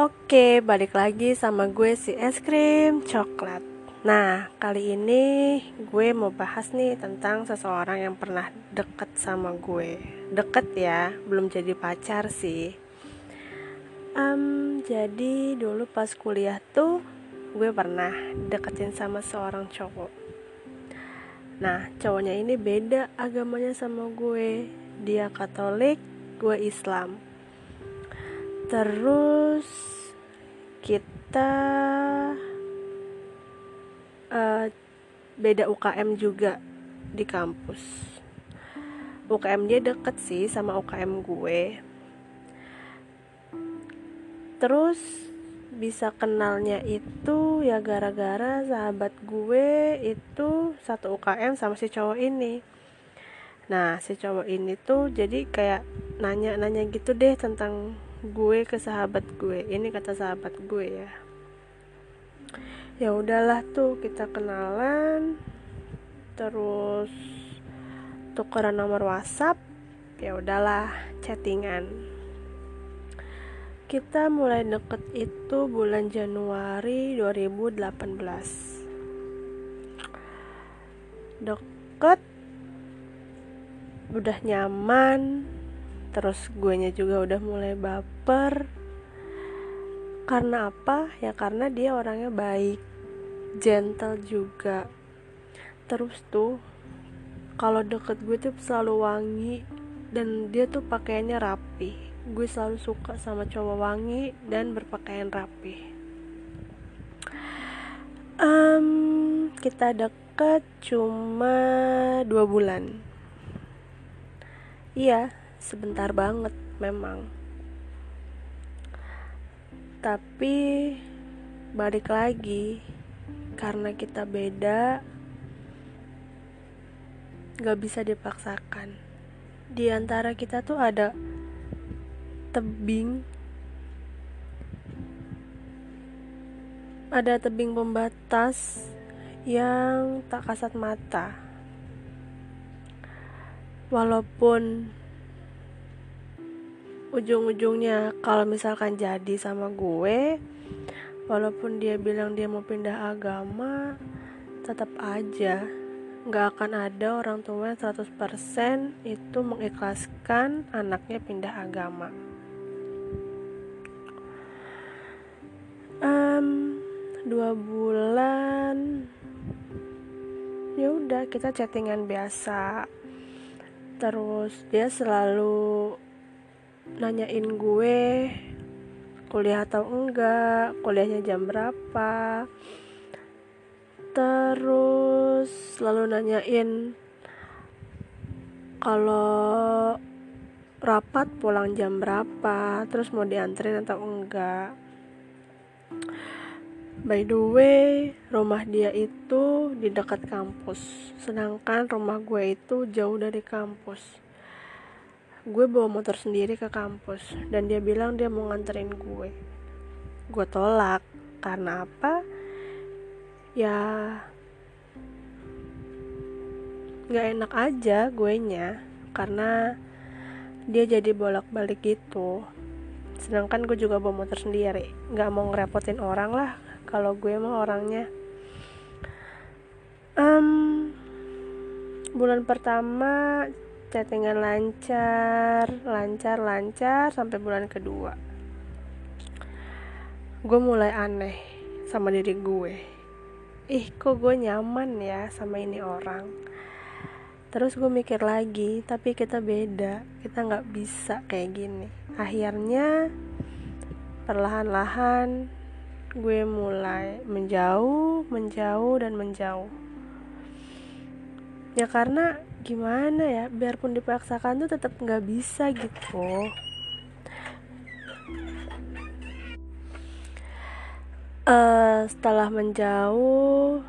Oke, balik lagi sama gue si es krim coklat. Nah, kali ini gue mau bahas nih tentang seseorang yang pernah deket sama gue. Deket ya, belum jadi pacar sih. Um, jadi dulu pas kuliah tuh gue pernah deketin sama seorang cowok. Nah, cowoknya ini beda agamanya sama gue. Dia Katolik, gue Islam terus kita uh, beda UKM juga di kampus. UKM dia deket sih sama UKM gue. Terus bisa kenalnya itu ya gara-gara sahabat gue itu satu UKM sama si cowok ini. Nah si cowok ini tuh jadi kayak nanya-nanya gitu deh tentang gue ke sahabat gue. Ini kata sahabat gue ya. Ya udahlah tuh kita kenalan terus tukeran nomor WhatsApp ya udahlah chattingan. Kita mulai deket itu bulan Januari 2018 deket udah nyaman terus guanya juga udah mulai baper. Karena apa? Ya karena dia orangnya baik gentle juga. Terus tuh kalau deket gue tuh selalu wangi dan dia tuh pakaiannya rapi. Gue selalu suka sama cowok wangi dan berpakaian rapi. Um, kita deket cuma dua bulan. Iya sebentar banget memang. Tapi balik lagi karena kita beda gak bisa dipaksakan. Di antara kita tuh ada tebing. Ada tebing pembatas yang tak kasat mata. Walaupun ujung-ujungnya kalau misalkan jadi sama gue walaupun dia bilang dia mau pindah agama tetap aja nggak akan ada orang tua 100% itu mengikhlaskan anaknya pindah agama. Um, dua bulan ya udah kita chattingan biasa. Terus dia selalu nanyain gue kuliah atau enggak, kuliahnya jam berapa. Terus selalu nanyain kalau rapat pulang jam berapa, terus mau dianterin atau enggak. By the way, rumah dia itu di dekat kampus, sedangkan rumah gue itu jauh dari kampus gue bawa motor sendiri ke kampus dan dia bilang dia mau nganterin gue. Gue tolak karena apa? Ya nggak enak aja gue nya karena dia jadi bolak-balik gitu. Sedangkan gue juga bawa motor sendiri nggak mau ngerepotin orang lah kalau gue mah orangnya. Um, bulan pertama chattingan lancar lancar lancar sampai bulan kedua. Gue mulai aneh sama diri gue. Ih kok gue nyaman ya sama ini orang? Terus gue mikir lagi tapi kita beda. Kita nggak bisa kayak gini. Akhirnya perlahan-lahan gue mulai menjauh menjauh dan menjauh. Ya karena gimana ya biarpun dipaksakan tuh tetap nggak bisa gitu. Uh, setelah menjauh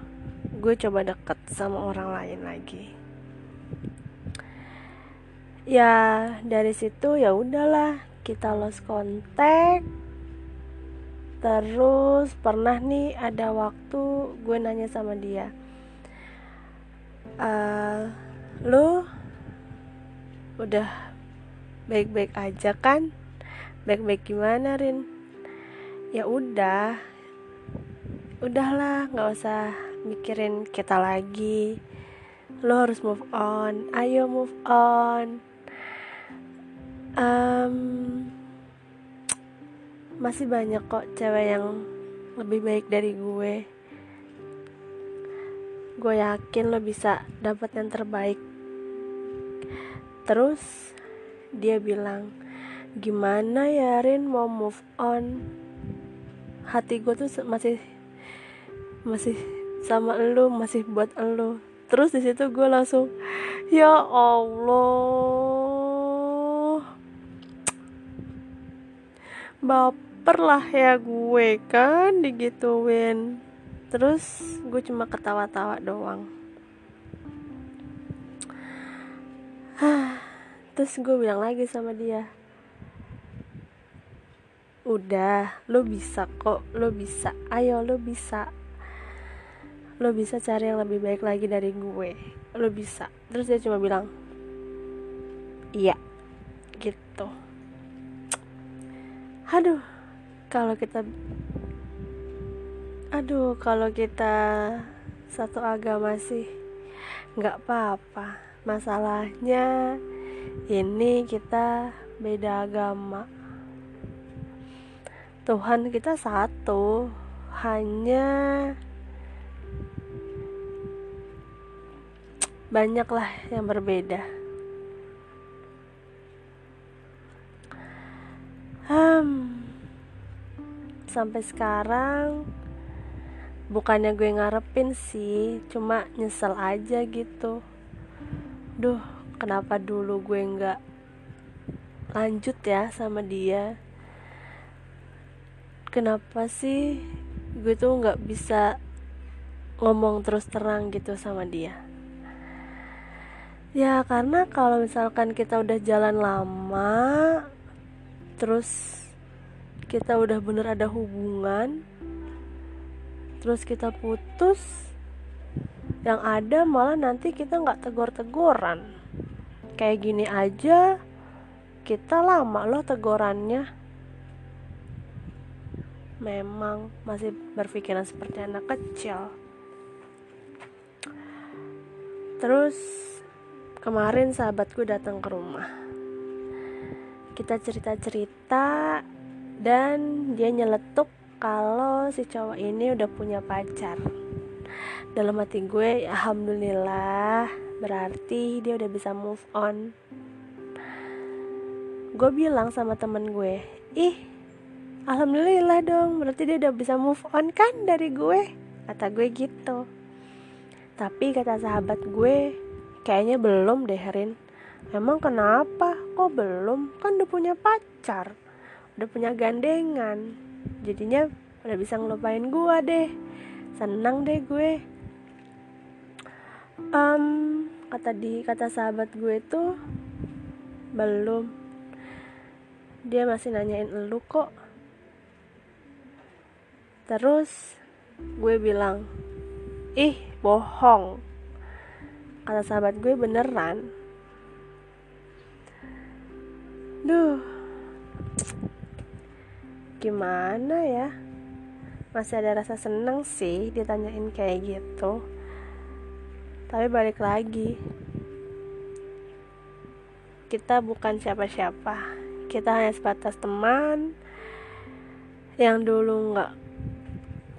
gue coba deket sama orang lain lagi. Ya dari situ ya udahlah kita lost contact. Terus pernah nih ada waktu gue nanya sama dia uh, lu udah baik-baik aja kan? Baik-baik gimana Rin? Ya udah. Udahlah nggak usah mikirin kita lagi. Lo harus move on. Ayo move on. Um, masih banyak kok cewek yang lebih baik dari gue. Gue yakin lo bisa dapat yang terbaik terus dia bilang gimana ya Rin? Mau move on. Hati gue tuh masih masih sama lo masih buat lo terus di situ gue langsung ya Allah. Baper lah ya gue kan digituin. Terus gue cuma ketawa-tawa doang terus gue bilang lagi sama dia udah lo bisa kok lo bisa. Ayo lo bisa. Lo bisa cari yang lebih baik lagi dari gue. Lo bisa. Terus dia cuma bilang iya. Gitu. Aduh kalau kita aduh kalau kita satu agama sih nggak apa-apa masalahnya ini kita beda agama Tuhan kita satu hanya banyaklah yang berbeda. Hmm, sampai sekarang bukannya gue ngarepin sih, cuma nyesel aja gitu. Duh, kenapa dulu gue nggak lanjut ya sama dia? Kenapa sih gue tuh nggak bisa ngomong terus terang gitu sama dia? Ya karena kalau misalkan kita udah jalan lama Terus kita udah bener ada hubungan Terus kita putus Yang ada malah nanti kita nggak tegor-tegoran Kayak gini aja Kita lama loh tegorannya Memang masih berpikiran seperti anak kecil Terus Kemarin sahabatku datang ke rumah. Kita cerita-cerita dan dia nyeletuk kalau si cowok ini udah punya pacar. Dalam hati gue, alhamdulillah, berarti dia udah bisa move on. Gue bilang sama temen gue, ih, alhamdulillah dong, berarti dia udah bisa move on kan dari gue. Kata gue gitu. Tapi kata sahabat gue, Kayaknya belum deh Rin Emang kenapa? Kok belum? Kan udah punya pacar Udah punya gandengan Jadinya udah bisa ngelupain gue deh Senang deh gue. Um, Kata di kata sahabat gue tuh Belum. Dia masih nanyain elu kok. Terus gue bilang Ih bohong. Kata sahabat gue beneran. Duh. Gimana ya masih ada rasa seneng sih ditanyain kayak gitu. Tapi balik lagi kita bukan siapa-siapa. Kita hanya sebatas teman yang dulu nggak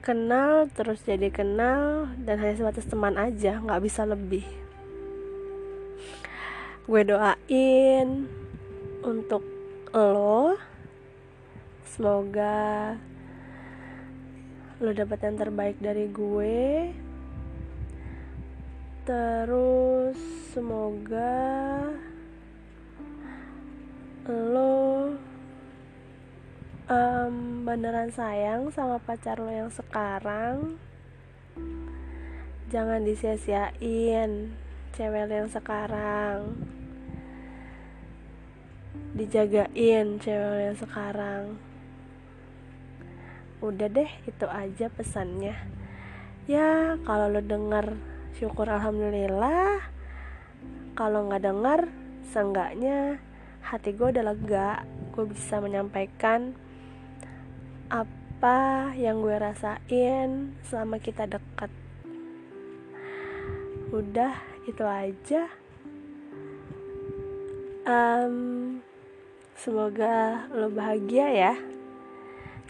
kenal terus jadi kenal dan hanya sebatas teman aja nggak bisa lebih. Gue doain untuk lo. Semoga lo dapat yang terbaik dari gue. Terus semoga lo um, beneran sayang sama pacar lo yang sekarang. Jangan disia-siain cewek yang sekarang. Dijagain cewek yang sekarang udah deh itu aja pesannya. Ya kalau lo denger syukur alhamdulillah. Kalau nggak denger seenggaknya hati gue udah lega. Gue bisa menyampaikan apa yang gue rasain selama kita deket udah itu aja. Um, semoga lo bahagia ya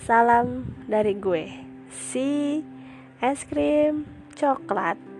salam dari gue. Si es krim coklat